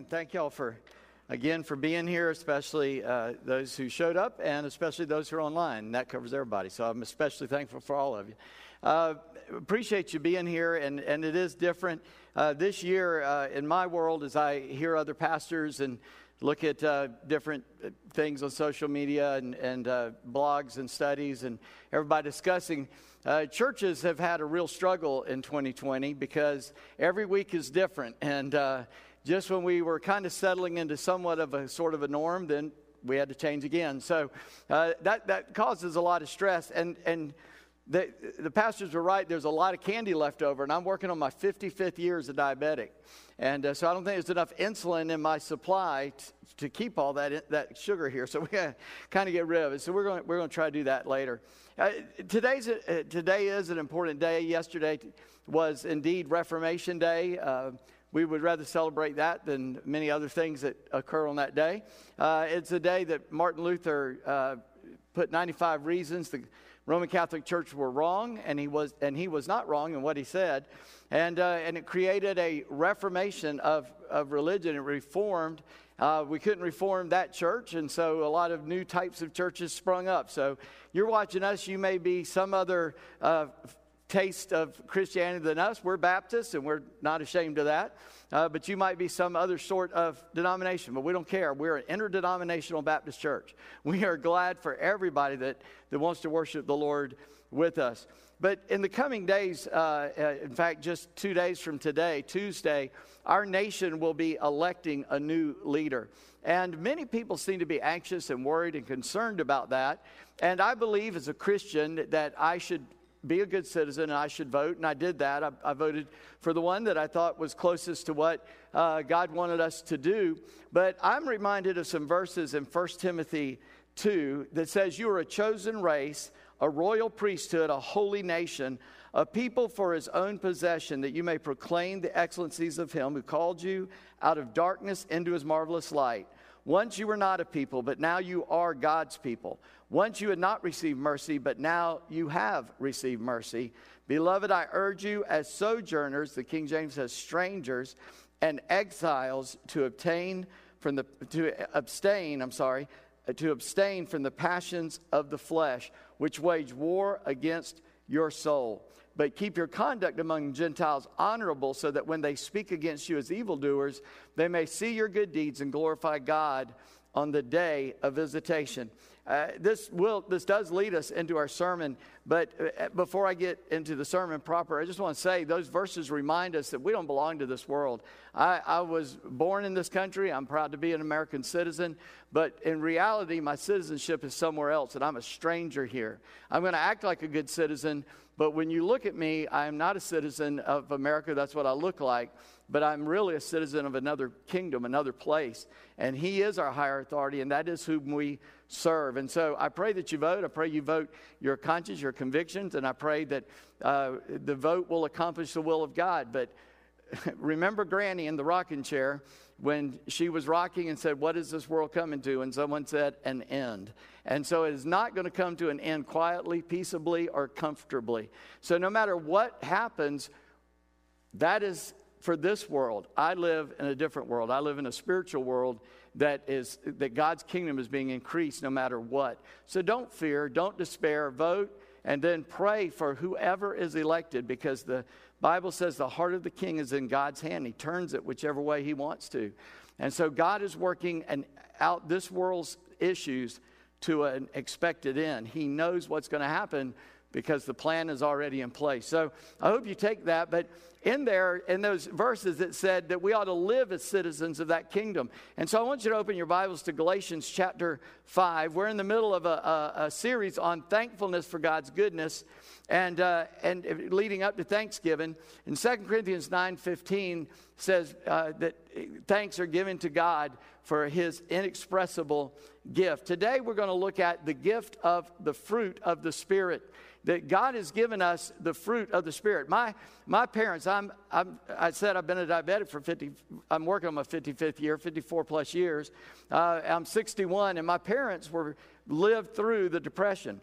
And thank y'all for, again, for being here, especially uh, those who showed up and especially those who are online. That covers everybody. So I'm especially thankful for all of you. Uh, appreciate you being here, and, and it is different. Uh, this year, uh, in my world, as I hear other pastors and look at uh, different things on social media and, and uh, blogs and studies and everybody discussing, uh, churches have had a real struggle in 2020 because every week is different. And uh, just when we were kind of settling into somewhat of a sort of a norm, then we had to change again. So uh, that, that causes a lot of stress. And, and the, the pastors were right. There's a lot of candy left over, and I'm working on my 55th year as a diabetic. And uh, so I don't think there's enough insulin in my supply t- to keep all that, that sugar here. So we got to kind of get rid of it. So we're going we're to try to do that later. Uh, today's a, uh, today is an important day. Yesterday was indeed Reformation Day. We would rather celebrate that than many other things that occur on that day. Uh, it's a day that Martin Luther uh, put 95 reasons the Roman Catholic Church were wrong, and he was, and he was not wrong in what he said. And, uh, and it created a reformation of, of religion. It reformed. Uh, we couldn't reform that church, and so a lot of new types of churches sprung up. So you're watching us, you may be some other uh, taste of Christianity than us. We're Baptists, and we're not ashamed of that. Uh, but you might be some other sort of denomination, but we don't care. We're an interdenominational Baptist church. We are glad for everybody that, that wants to worship the Lord with us. But in the coming days, uh, uh, in fact, just two days from today, Tuesday, our nation will be electing a new leader. And many people seem to be anxious and worried and concerned about that. And I believe as a Christian that I should be a good citizen and I should vote. And I did that. I, I voted for the one that I thought was closest to what uh, God wanted us to do. But I'm reminded of some verses in 1 Timothy 2 that says, You are a chosen race, a royal priesthood, a holy nation, a people for his own possession, that you may proclaim the excellencies of him who called you out of darkness into his marvelous light. Once you were not a people, but now you are God's people. Once you had not received mercy, but now you have received mercy. Beloved, I urge you as sojourners, the King James says strangers, and exiles to obtain from the to abstain, I'm sorry, to abstain from the passions of the flesh, which wage war against your soul. But keep your conduct among Gentiles honorable, so that when they speak against you as evildoers, they may see your good deeds and glorify God on the day of visitation. Uh, this will this does lead us into our sermon but uh, before i get into the sermon proper i just want to say those verses remind us that we don't belong to this world. I, I was born in this country. I'm proud to be an american citizen but in reality my citizenship is somewhere else and i'm a stranger here. I'm going to act like a good citizen but when you look at me i am not a citizen of america that's what i look like but I'm really a citizen of another kingdom, another place. And He is our higher authority, and that is whom we serve. And so I pray that you vote. I pray you vote your conscience, your convictions, and I pray that uh, the vote will accomplish the will of God. But remember Granny in the rocking chair when she was rocking and said, What is this world coming to? And someone said, An end. And so it is not going to come to an end quietly, peaceably, or comfortably. So no matter what happens, that is for this world. I live in a different world. I live in a spiritual world that is that God's kingdom is being increased no matter what. So don't fear, don't despair, vote and then pray for whoever is elected because the Bible says the heart of the king is in God's hand. He turns it whichever way he wants to. And so God is working out this world's issues to an expected end. He knows what's going to happen because the plan is already in place. So I hope you take that. But in there, in those verses, it said that we ought to live as citizens of that kingdom. And so I want you to open your Bibles to Galatians chapter 5. We're in the middle of a, a, a series on thankfulness for God's goodness and, uh, and leading up to Thanksgiving. And 2 Corinthians 9.15 says uh, that thanks are given to God for his inexpressible gift. Today, we're going to look at the gift of the fruit of the Spirit that God has given us the fruit of the Spirit. My, my parents, I'm, I'm, i said I've been a diabetic for 50, I'm working on my 55th year, 54 plus years. Uh, I'm 61, and my parents were lived through the Depression.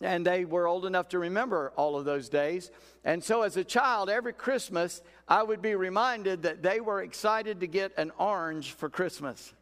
and they were old enough to remember all of those days. And so, as a child, every Christmas, I would be reminded that they were excited to get an orange for Christmas.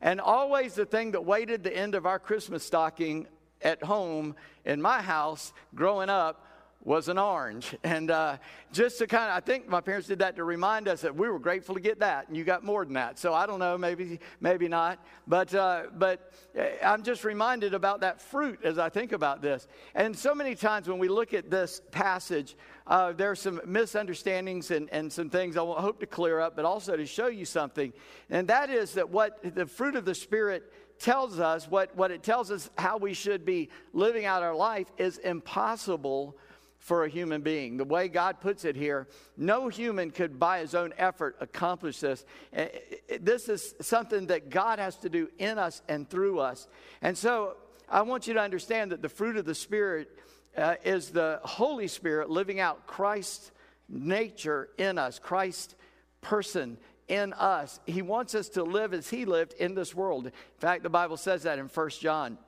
And always the thing that waited the end of our Christmas stocking at home in my house growing up was an orange. And uh, just to kind of, I think my parents did that to remind us that we were grateful to get that, and you got more than that. So I don't know, maybe, maybe not. But, uh, but uh, I'm just reminded about that fruit as I think about this. And so many times when we look at this passage, uh, there are some misunderstandings and, and some things I hope to clear up, but also to show you something. And that is that what the fruit of the Spirit tells us, what, what it tells us how we should be living out our life, is impossible for a human being. The way God puts it here, no human could by his own effort accomplish this. Eh, eh, this is something that God has to do in us and through us. And so I want you to understand that the fruit of the Spirit uh, is the Holy Spirit living out Christ's nature in us, Christ's person in us. He wants us to live as he lived in this world. In fact, the Bible says that in First John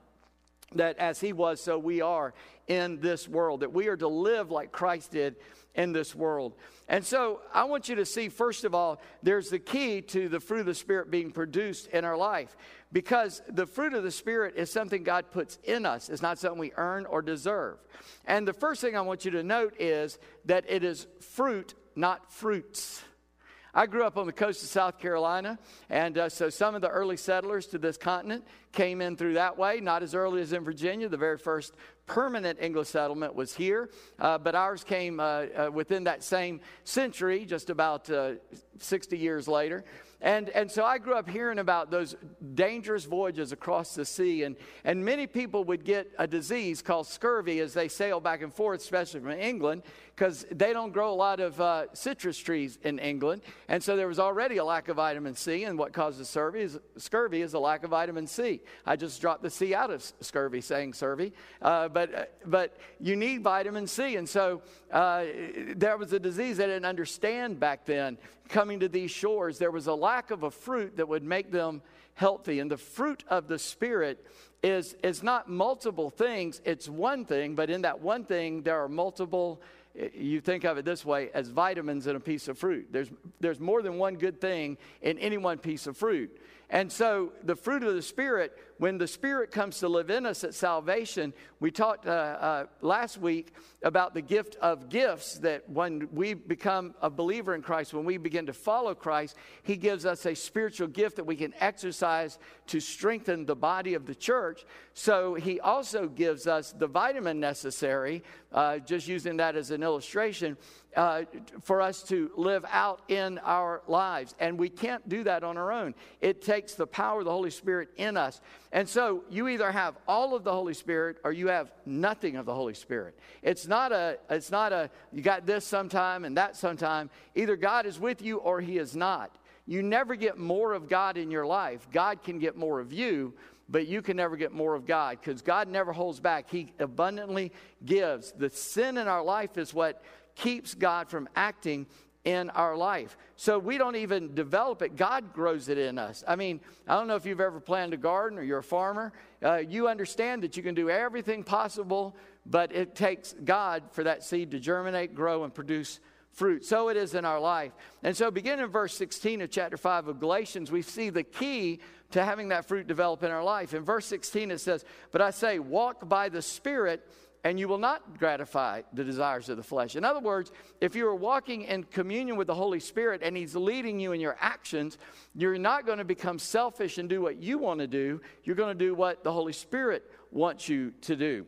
that as he was, so we are in this world, that we are to live like Christ did in this world. And so I want you to see, first of all, there's the key to the fruit of the Spirit being produced in our life. Because the fruit of the Spirit is something God puts in us, it's not something we earn or deserve. And the first thing I want you to note is that it is fruit, not fruits. I grew up on the coast of South Carolina, and uh, so some of the early settlers to this continent came in through that way, not as early as in Virginia. The very first permanent English settlement was here, uh, but ours came uh, uh within that same century, just about uh, 60 years later. And, and so I grew up hearing about those dangerous voyages across the sea. And, and many people would get a disease called scurvy as they sail back and forth, especially from England, because they don't grow a lot of uh, citrus trees in England. And so there was already a lack of vitamin C. And what causes scurvy is, scurvy is a lack of vitamin C. I just dropped the C out of scurvy, saying scurvy. Uh, but, uh, but you need vitamin C. And so uh, there was a disease they didn't understand back then coming to these shores, there was a lack of a fruit that would make them healthy. And the fruit of the Spirit is, is not multiple things, it's one thing, but in that one thing, there are multiple. Eh, you think of it this way as vitamins in a piece of fruit. There's, there's more than one good thing in any one piece of fruit. And so, the fruit of the Spirit, when the Spirit comes to live in us at salvation, we talked uh, uh, last week about the gift of gifts that when we become a believer in Christ, when we begin to follow Christ, He gives us a spiritual gift that we can exercise to strengthen the body of the church. So, He also gives us the vitamin necessary, uh, just using that as an illustration, uh, for us to live out in our lives. And we can't do that on our own. It takes the power of the Holy Spirit in us. And so you either have all of the Holy Spirit or you have nothing of the Holy Spirit. It's not a, it's not a, you got this sometime and that sometime. Either God is with you or He is not. You never get more of God in your life. God can get more of you, but you can never get more of God because God never holds back. He abundantly gives. The sin in our life is what keeps God from acting in our life. So we don't even develop it, God grows it in us. I mean, I don't know if you've ever planted a garden or you're a farmer. Uh, you understand that you can do everything possible, but it takes God for that seed to germinate, grow, and produce fruit. So it is in our life. And so, beginning in verse 16 of chapter 5 of Galatians, we see the key to having that fruit develop in our life. In verse 16, it says, But I say, walk by the Spirit and you will not gratify the desires of the flesh. In other words, if you are walking in communion with the Holy Spirit and He's leading you in your actions, you're not going to become selfish and do what you want to do. You're going to do what the Holy Spirit wants you to do.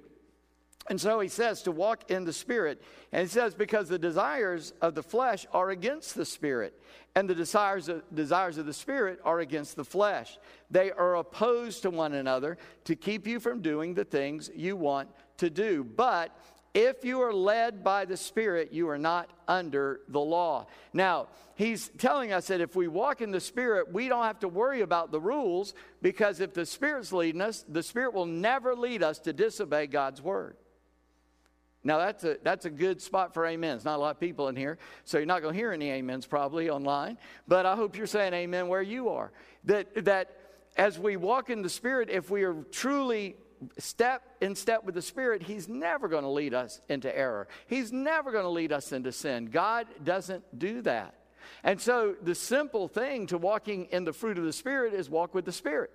And so he says to walk in the Spirit. And he says, because the desires of the flesh are against the Spirit, and the desires of, desires of the Spirit are against the flesh. They are opposed to one another to keep you from doing the things you want to do. But if you are led by the Spirit, you are not under the law. Now, he's telling us that if we walk in the Spirit, we don't have to worry about the rules because if the Spirit's leading us, the Spirit will never lead us to disobey God's word. Now, that's a, that's a good spot for amens. Not a lot of people in here, so you're not going to hear any amens probably online. But I hope you're saying amen where you are. That, that as we walk in the Spirit, if we are truly step in step with the Spirit, He's never going to lead us into error. He's never going to lead us into sin. God doesn't do that. And so, the simple thing to walking in the fruit of the Spirit is walk with the Spirit.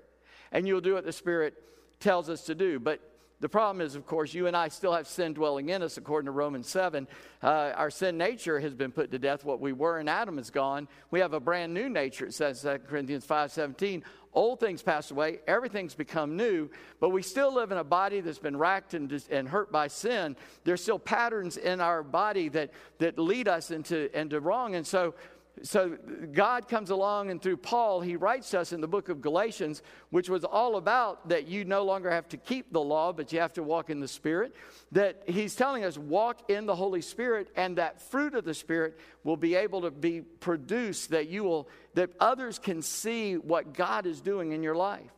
And you'll do what the Spirit tells us to do. But the problem is, of course, you and I still have sin dwelling in us, according to Romans 7. Uh, our sin nature has been put to death. What we were in Adam is gone. We have a brand new nature, it says 2 Corinthians 5 17. Old things pass away, everything's become new, but we still live in a body that's been racked and, and hurt by sin. There's still patterns in our body that, that lead us into, into wrong. And so so God comes along, and through Paul, he writes to us in the book of Galatians, which was all about that you no longer have to keep the law, but you have to walk in the Spirit. That he's telling us, walk in the Holy Spirit, and that fruit of the Spirit will be able to be produced, that you will, that others can see what God is doing in your life.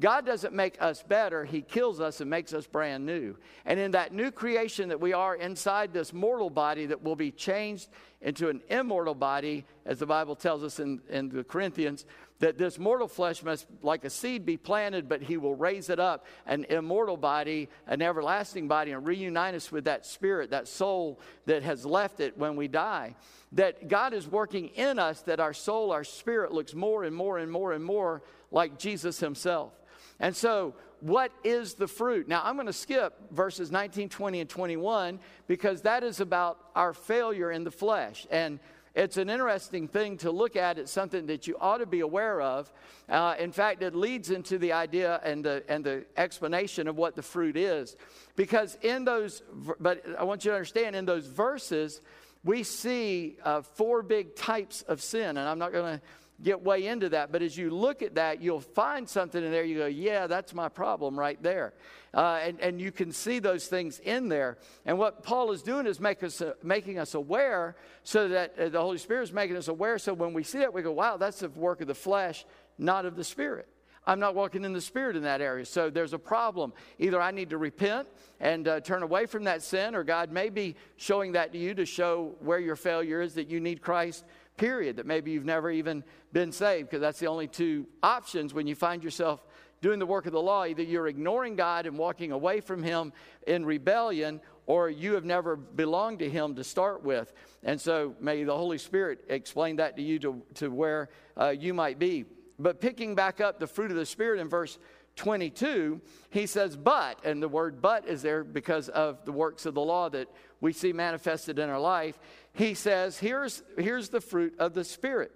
God doesn't make us better, He kills us and makes us brand new. And in that new creation that we are inside this mortal body that will be changed into an immortal body, as the Bible tells us in, in the Corinthians, that this mortal flesh must, like a seed, be planted, but He will raise it up, an immortal body, an everlasting body, and reunite us with that spirit, that soul that has left it when we die. That God is working in us, that our soul, our spirit looks more and more and more and more like Jesus Himself. And so, what is the fruit? Now, I'm going to skip verses 19, 20, and 21 because that is about our failure in the flesh. And it's an interesting thing to look at. It's something that you ought to be aware of. Uh, in fact, it leads into the idea and the, and the explanation of what the fruit is. Because in those, but I want you to understand, in those verses, we see uh, four big types of sin. And I'm not going to get way into that. But as you look at that, you'll find something in there. You go, yeah, that's my problem right there. Uh, and, and you can see those things in there. And what Paul is doing is make us, uh, making us aware so that uh, the Holy Spirit is making us aware. So when we see it, we go, wow, that's the work of the flesh, not of the Spirit. I'm not walking in the Spirit in that area. So there's a problem. Either I need to repent and uh, turn away from that sin, or God may be showing that to you to show where your failure is, that you need Christ period, that maybe you've never even been saved, because that's the only two options when you find yourself doing the work of the law. Either you're ignoring God and walking away from Him in rebellion, or you have never belonged to Him to start with. And so may the Holy Spirit explain that to you to, to where uh, you might be. But picking back up the fruit of the Spirit in verse 22, he says, but, and the word but is there because of the works of the law that we see manifested in our life. He says, here's, here's the fruit of the Spirit.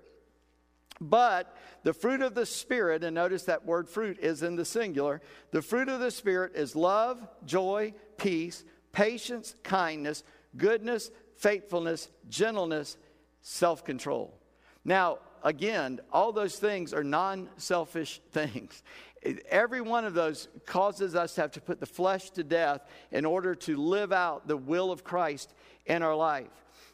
But the fruit of the Spirit, and notice that word fruit is in the singular, the fruit of the Spirit is love, joy, peace, patience, kindness, goodness, faithfulness, gentleness, self control. Now, again, all those things are non selfish things. Every one of those causes us to have to put the flesh to death in order to live out the will of Christ in our life.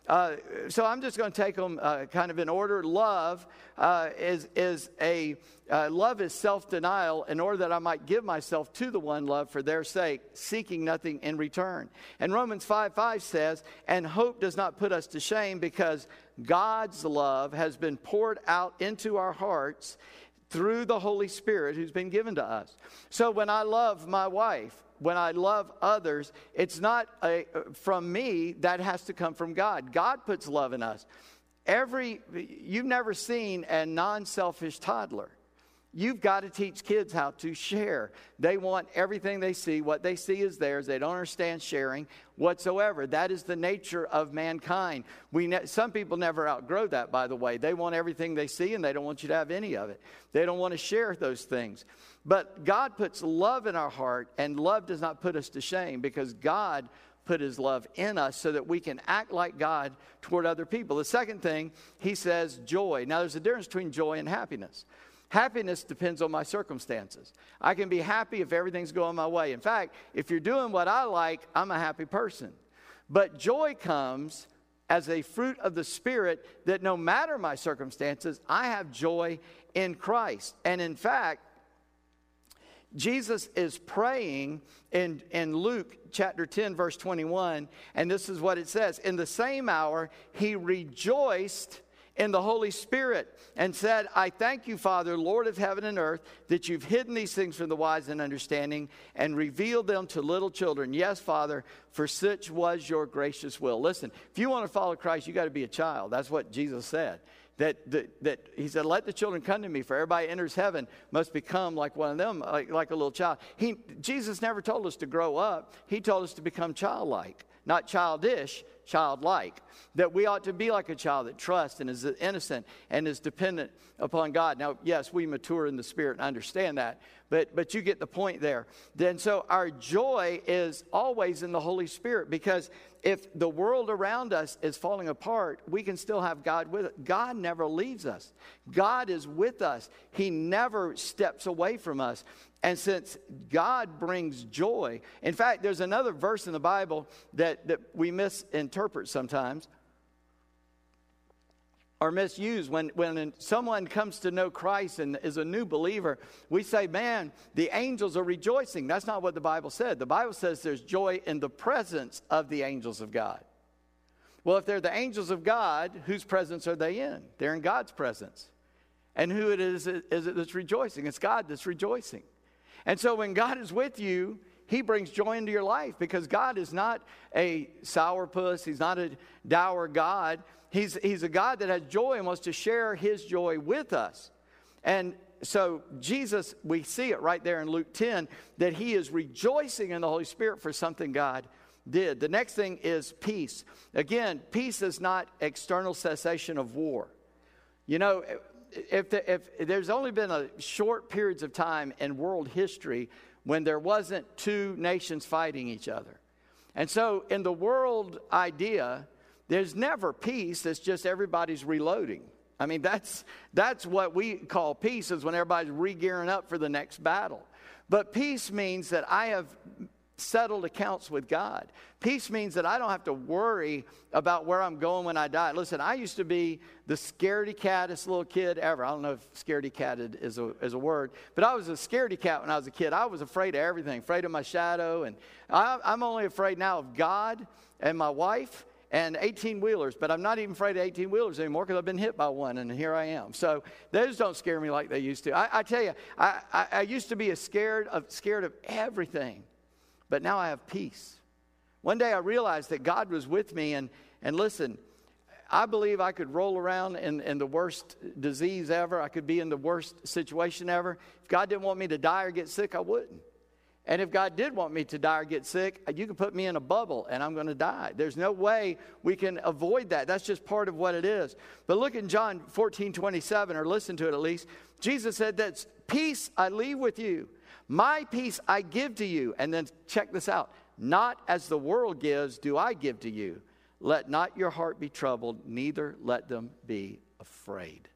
Uh, so I'm just going to take them uh, kind of in order. Love uh, is, is a uh, love is self-denial in order that I might give myself to the one love for their sake, seeking nothing in return. And Romans 5 5 says, and hope does not put us to shame because God's love has been poured out into our hearts through the Holy Spirit who's been given to us. So when I love my wife, when I love others, it's not a, from me, that has to come from God. God puts love in us. Every, you've never seen a non selfish toddler. You've got to teach kids how to share. They want everything they see. What they see is theirs. They don't understand sharing whatsoever. That is the nature of mankind. We ne- some people never outgrow that, by the way. They want everything they see and they don't want you to have any of it. They don't want to share those things. But God puts love in our heart, and love does not put us to shame because God put his love in us so that we can act like God toward other people. The second thing, he says joy. Now, there's a difference between joy and happiness. Happiness depends on my circumstances. I can be happy if everything's going my way. In fact, if you're doing what I like, I'm a happy person. But joy comes as a fruit of the Spirit that no matter my circumstances, I have joy in Christ. And in fact, Jesus is praying in, in Luke chapter 10, verse 21, and this is what it says In the same hour, he rejoiced in the Holy Spirit and said, I thank you, Father, Lord of heaven and earth, that you've hidden these things from the wise and understanding and revealed them to little children. Yes, Father, for such was your gracious will. Listen, if you want to follow Christ, you got to be a child. That's what Jesus said. That, that, that he said, Let the children come to me, for everybody enters heaven must become like one of them, like, like a little child. He, Jesus never told us to grow up, he told us to become childlike, not childish, childlike. That we ought to be like a child that trusts and is innocent and is dependent upon God. Now, yes, we mature in the Spirit and understand that, but, but you get the point there. Then, so our joy is always in the Holy Spirit because if the world around us is falling apart, we can still have God with us. God never leaves us, God is with us. He never steps away from us. And since God brings joy, in fact, there's another verse in the Bible that, that we misinterpret sometimes or misused. When, when someone comes to know Christ and is a new believer, we say, man, the angels are rejoicing. That's not what the Bible said. The Bible says there's joy in the presence of the angels of God. Well, if they're the angels of God, whose presence are they in? They're in God's presence. And who it is, is it that's rejoicing? It's God that's rejoicing. And so when God is with you, he brings joy into your life because God is not a sourpuss. He's not a dour God. He's, he's a God that has joy and wants to share his joy with us. And so, Jesus, we see it right there in Luke 10 that he is rejoicing in the Holy Spirit for something God did. The next thing is peace. Again, peace is not external cessation of war. You know, if, the, if there's only been a short periods of time in world history when there wasn't two nations fighting each other. And so, in the world idea, there's never peace, it's just everybody's reloading. I mean, that's, that's what we call peace, is when everybody's re gearing up for the next battle. But peace means that I have settled accounts with God. Peace means that I don't have to worry about where I'm going when I die. Listen, I used to be the scaredy cattest little kid ever. I don't know if scaredy catted is a, is a word, but I was a scaredy cat when I was a kid. I was afraid of everything, afraid of my shadow. And I, I'm only afraid now of God and my wife and 18 wheelers, but I'm not even afraid of 18 wheelers anymore because I've been hit by one and here I am. So those don't scare me like they used to. I, I tell you, I, I, I, used to be scared of, scared of everything, but now I have peace. One day I realized that God was with me, and, and listen, I believe I could roll around in, in the worst disease ever. I could be in the worst situation ever. If God didn't want me to die or get sick, I wouldn't. And if God did want me to die or get sick, you can put me in a bubble and I'm going to die. There's no way we can avoid that. That's just part of what it is. But look in John 14, 27, or listen to it at least. Jesus said that peace I leave with you, my peace I give to you. And then check this out not as the world gives, do I give to you. Let not your heart be troubled, neither let them be afraid.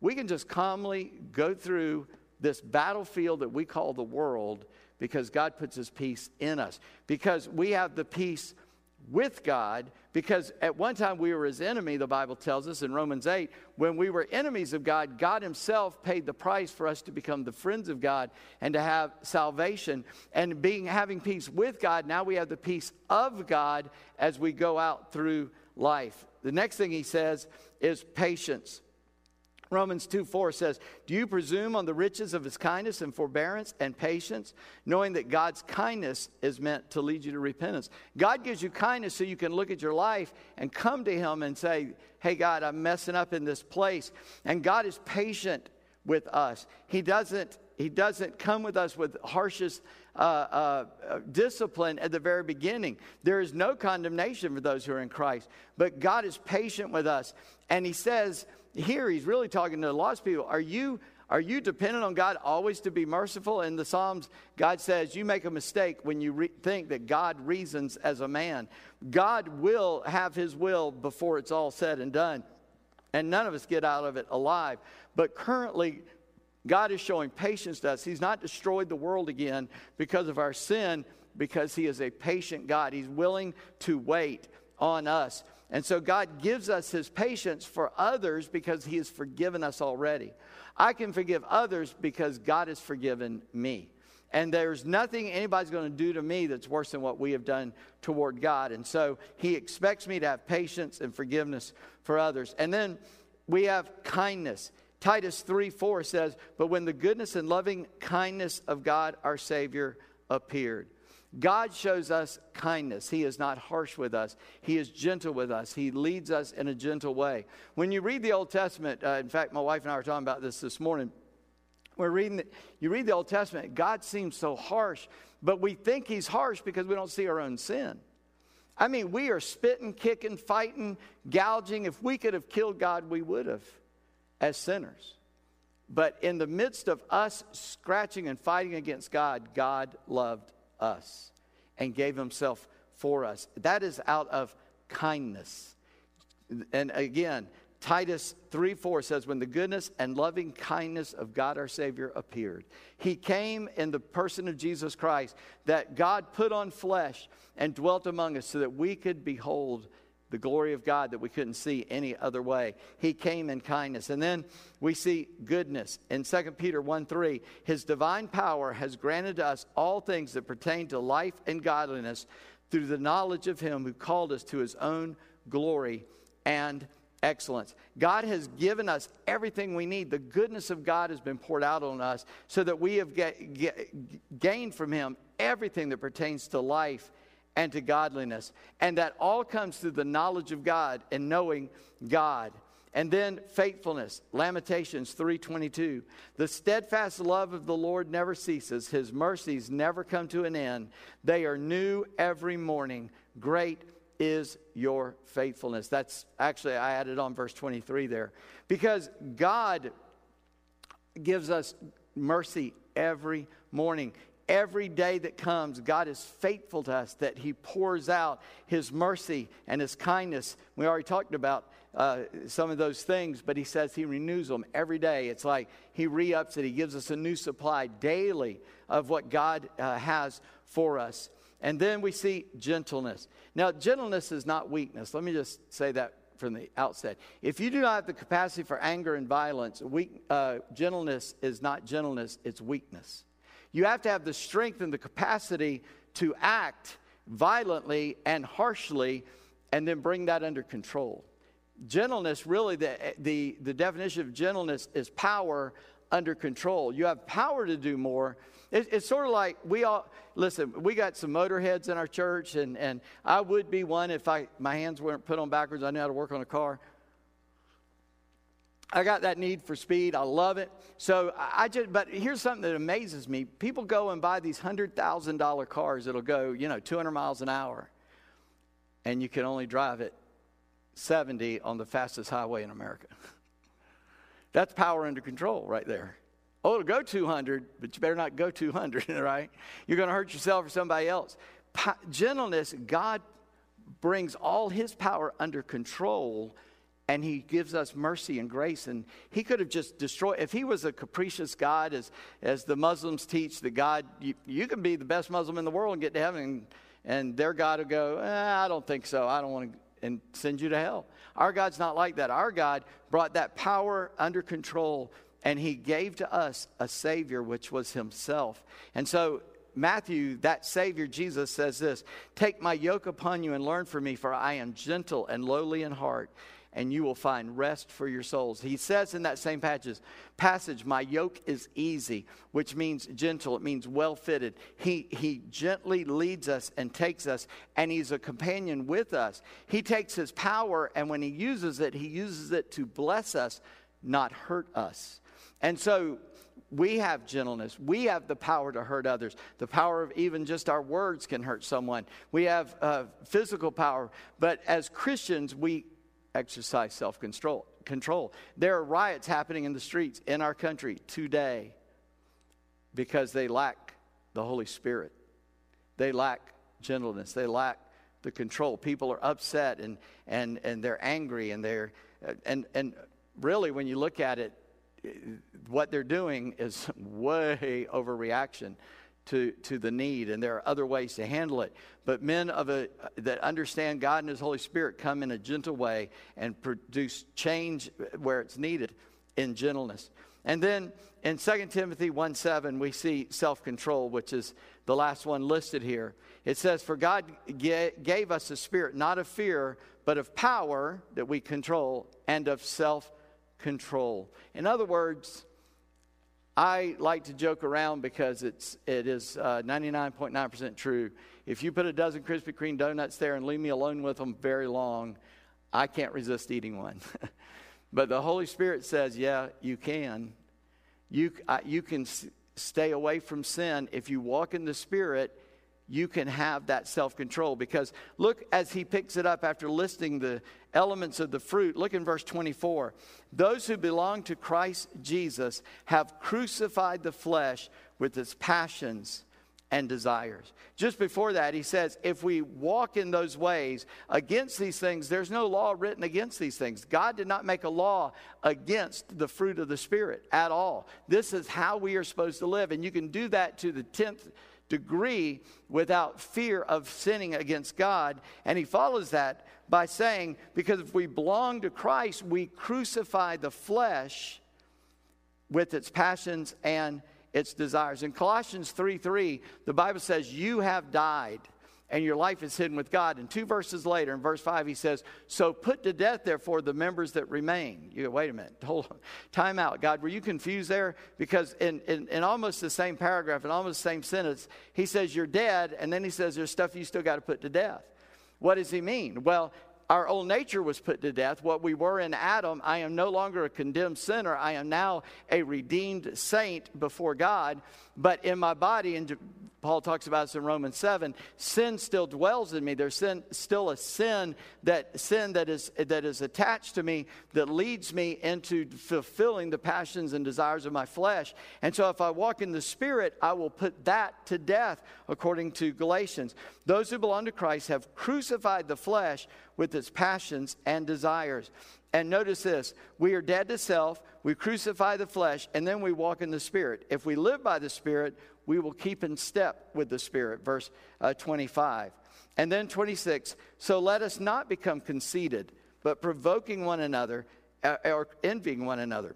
We can just calmly go through this battlefield that we call the world because God puts his peace in us. Because we have the peace with God, because at one time we were his enemy, the Bible tells us in Romans 8. When we were enemies of God, God himself paid the price for us to become the friends of God and to have salvation. And being having peace with God, now we have the peace of God as we go out through life. The next thing he says is patience. Romans 2 4 says, Do you presume on the riches of his kindness and forbearance and patience, knowing that God's kindness is meant to lead you to repentance? God gives you kindness so you can look at your life and come to him and say, Hey, God, I'm messing up in this place. And God is patient with us. He doesn't, he doesn't come with us with harshest uh, uh, discipline at the very beginning. There is no condemnation for those who are in Christ, but God is patient with us. And He says, here he's really talking to of people. Are you are you dependent on God always to be merciful? In the Psalms, God says you make a mistake when you re- think that God reasons as a man. God will have his will before it's all said and done. And none of us get out of it alive. But currently, God is showing patience to us. He's not destroyed the world again because of our sin, because He is a patient God. He's willing to wait on us. And so God gives us his patience for others because he has forgiven us already. I can forgive others because God has forgiven me. And there's nothing anybody's going to do to me that's worse than what we have done toward God. And so he expects me to have patience and forgiveness for others. And then we have kindness. Titus 3 4 says, But when the goodness and loving kindness of God our Savior appeared. God shows us kindness. He is not harsh with us. He is gentle with us. He leads us in a gentle way. When you read the Old Testament, uh, in fact, my wife and I were talking about this this morning. We're reading, the, you read the Old Testament, God seems so harsh, but we think He's harsh because we don't see our own sin. I mean, we are spitting, kicking, fighting, gouging. If we could have killed God, we would have as sinners. But in the midst of us scratching and fighting against God, God loved us and gave himself for us. That is out of kindness. And again, Titus 3 4 says, When the goodness and loving kindness of God our Savior appeared, He came in the person of Jesus Christ, that God put on flesh and dwelt among us so that we could behold the glory of God that we couldn't see any other way. He came in kindness. And then we see goodness. In 2 Peter 1 3, His divine power has granted to us all things that pertain to life and godliness through the knowledge of Him who called us to His own glory and excellence. God has given us everything we need. The goodness of God has been poured out on us so that we have get, get, gained from Him everything that pertains to life and to godliness. And that all comes through the knowledge of God and knowing God. And then faithfulness, Lamentations 3:22. The steadfast love of the Lord never ceases. His mercies never come to an end. They are new every morning. Great is your faithfulness. That's actually, I added on verse 23 there. Because God gives us mercy every morning. Every day that comes, God is faithful to us that He pours out His mercy and His kindness. We already talked about uh, some of those things, but He says He renews them every day. It's like He re ups it, He gives us a new supply daily of what God uh, has for us. And then we see gentleness. Now, gentleness is not weakness. Let me just say that from the outset. If you do not have the capacity for anger and violence, weak, uh, gentleness is not gentleness, it's weakness. You have to have the strength and the capacity to act violently and harshly and then bring that under control. Gentleness, really, the, the, the definition of gentleness is power under control. You have power to do more, it, it's sort of like we all, listen, we got some motorheads in our church, and, and I would be one if I, my hands weren't put on backwards. I knew how to work on a car. I got that need for speed. I love it. So I just, but here's something that amazes me. People go and buy these $100,000 cars that'll go, you know, 200 miles an hour, and you can only drive it 70 on the fastest highway in America. That's power under control right there. Oh, it'll go 200, but you better not go 200, right? You're going to hurt yourself or somebody else. Pa- gentleness, God brings all his power under control and he gives us mercy and grace and he could have just destroyed if he was a capricious god as, as the muslims teach that god you, you can be the best muslim in the world and get to heaven and, and their god will go eh, i don't think so. I don't want to and send you to hell. Our god's not like that. Our god brought that power under control and he gave to us a Savior, which was himself. And so, Matthew, that Savior, Jesus, says this Take my yoke upon you and learn from me, for I am gentle and lowly in heart, and you will find rest for your souls. He says in that same passage, passage My yoke is easy, which means gentle, it means well fitted. He, he gently leads us and takes us, and He's a companion with us. He takes His power, and when He uses it, He uses it to bless us, not hurt us. And so we have gentleness. We have the power to hurt others. The power of even just our words can hurt someone. We have uh, physical power. But as Christians, we exercise self control. Control. There are riots happening in the streets in our country today because they lack the Holy Spirit. They lack gentleness. They lack the control. People are upset and, and, and they're angry and they're, uh, and, and really, when you look at it, what they're doing is way overreaction to, to the need, and there are other ways to handle it. But men of a, that understand God and His Holy Spirit come in a gentle way and produce change where it's needed in gentleness. And then in 2 Timothy 1 7, we see self control, which is the last one listed here. It says, For God gave us a spirit not of fear, but of power that we control, and of self control. In other words, I like to joke around because it's, it is uh, 99.9% true. If you put a dozen Krispy Kreme donuts there and leave me alone with them very long, I can't resist eating one. but the Holy Spirit says, yeah, you can. You, you can s- stay away from sin if you walk in the Spirit you can have that self control. Because look as he picks it up after listing the elements of the fruit. Look in verse 24. Those who belong to Christ Jesus have crucified the flesh with its passions and desires. Just before that, he says, if we walk in those ways against these things, there's no law written against these things. God did not make a law against the fruit of the Spirit at all. This is how we are supposed to live. And you can do that to the 10th degree without fear of sinning against God. And he follows that by saying, because if we belong to Christ, we crucify the flesh with its passions and its desires. In Colossians 3 3, the Bible says, You have died and your life is hidden with God. And two verses later, in verse 5, he says, So put to death, therefore, the members that remain. You go, wait a minute, hold on. Time out. God, were you confused there? Because in, in, in almost the same paragraph, in almost the same sentence, he says, You're dead, and then he says, There's stuff you still got to put to death. What does he mean? Well, our old nature was put to death. What we were in Adam, I am no longer a condemned sinner. I am now a redeemed saint before God. But in my body, and Paul talks about this in Romans 7, sin still dwells in me. There's sin, still a sin that sin that is that is attached to me that leads me into fulfilling the passions and desires of my flesh. And so if I walk in the spirit, I will put that to death according to Galatians. Those who belong to Christ have crucified the flesh with its passions and desires. And notice this we are dead to self, we crucify the flesh, and then we walk in the Spirit. If we live by the Spirit, we will keep in step with the Spirit. Verse uh, 25. And then 26. So let us not become conceited, but provoking one another uh, or envying one another.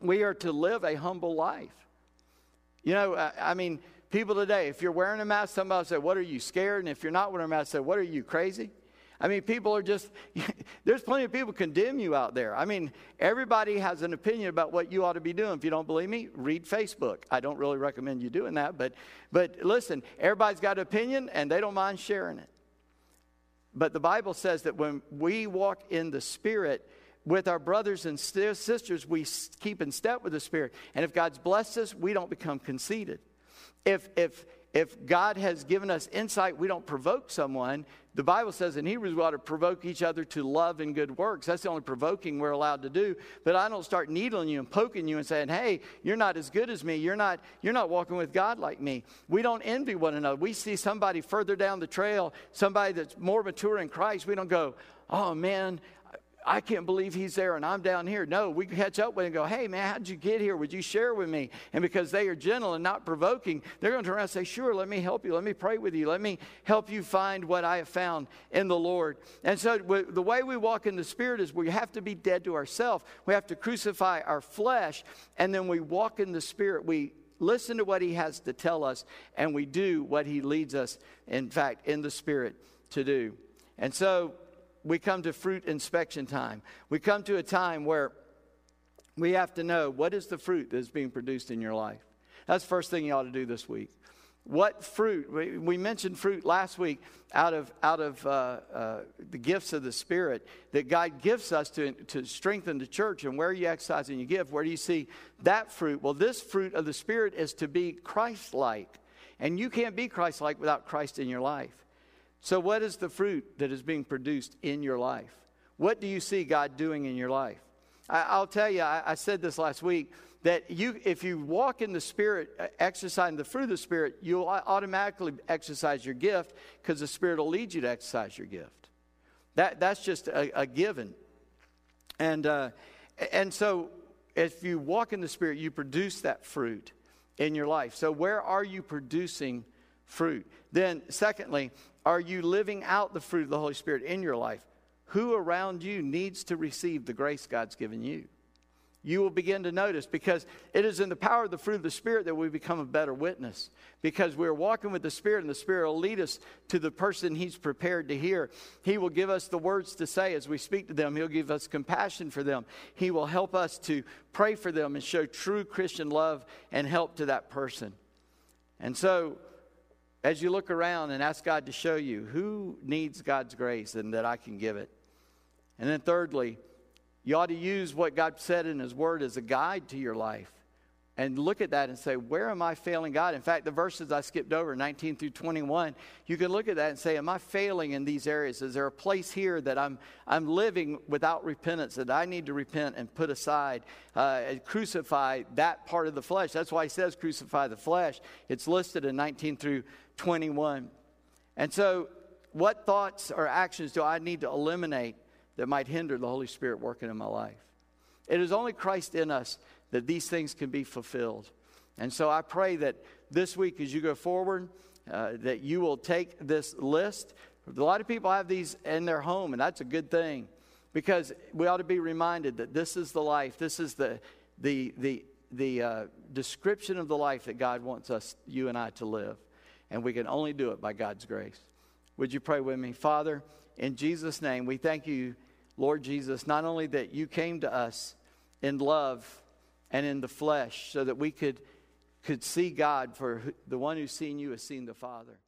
We are to live a humble life. You know, I, I mean, people today, if you're wearing a mask, somebody will say, What are you scared? And if you're not wearing a mask, say, What are you crazy? I mean, people are just, there's plenty of people condemn you out there. I mean, everybody has an opinion about what you ought to be doing. If you don't believe me, read Facebook. I don't really recommend you doing that, but, but listen, everybody's got an opinion and they don't mind sharing it. But the Bible says that when we walk in the Spirit, with our brothers and sisters, we keep in step with the Spirit. And if God's blessed us, we don't become conceited. If, if, if God has given us insight, we don't provoke someone. The Bible says in Hebrews we ought to provoke each other to love and good works. That's the only provoking we're allowed to do. But I don't start needling you and poking you and saying, hey, you're not as good as me. You're not, you're not walking with God like me. We don't envy one another. We see somebody further down the trail, somebody that's more mature in Christ. We don't go, oh man, I can't believe he's there and I'm down here. No, we catch up with him and go, hey, man, how'd you get here? Would you share with me? And because they are gentle and not provoking, they're going to turn around and say, sure, let me help you. Let me pray with you. Let me help you find what I have found in the Lord. And so the way we walk in the Spirit is we have to be dead to ourselves. We have to crucify our flesh, and then we walk in the Spirit. We listen to what he has to tell us, and we do what he leads us, in fact, in the Spirit to do. And so we come to fruit inspection time. We come to a time where we have to know what is the fruit that is being produced in your life. That's the first thing you ought to do this week. What fruit? We, mentioned fruit last week out of, out of uh, uh, the gifts of the Spirit that God gives us to, to strengthen the church. And where are you exercising your gift? Where do you see that fruit? Well, this fruit of the Spirit is to be Christ like. And you can't be Christ like without Christ in your life. So, what is the fruit that is being produced in your life? What do you see God doing in your life? I, will tell you, I, I, said this last week that you, if you walk in the Spirit, uh, exercising the fruit of the Spirit, you'll automatically exercise your gift because the Spirit will lead you to exercise your gift. That, that's just a, a given. And, uh, and so, if you walk in the Spirit, you produce that fruit in your life. So, where are you producing fruit? Then, secondly, are you living out the fruit of the Holy Spirit in your life? Who around you needs to receive the grace God's given you? you will begin to notice because it is in the power of the fruit of the Spirit that we become a better witness. Because we're walking with the Spirit, and the Spirit will lead us to the person He's prepared to hear. He will give us the words to say as we speak to them, He'll give us compassion for them. He will help us to pray for them and show true Christian love and help to that person. And so, as you look around and ask God to show you who needs God's grace and that I can give it. And then, thirdly, you ought to use what God said in His Word as a guide to your life and look at that and say, Where am I failing God? In fact, the verses I skipped over, 19 through 21, you can look at that and say, Am I failing in these areas? Is there a place here that I'm, I'm living without repentance that I need to repent and put aside, uh, and crucify that part of the flesh? That's why He says, Crucify the flesh. It's listed in 19 through 21. And so, what thoughts or actions do I need to eliminate that might hinder the Holy Spirit working in my life. It is only Christ in us that these things can be fulfilled. And so I pray that this week, as you go forward, uh, that you will take this list. A lot of people have these in their home, and that's a good thing because we ought to be reminded that this is the life, this is the, the, the, the uh, description of the life that God wants us, you and I, to live. And we can only do it by God's grace. Would you pray with me? Father, in Jesus' name, we thank you Lord Jesus, not only that you came to us in love and in the flesh so that we could, could see God, for the one who's seen you has seen the Father.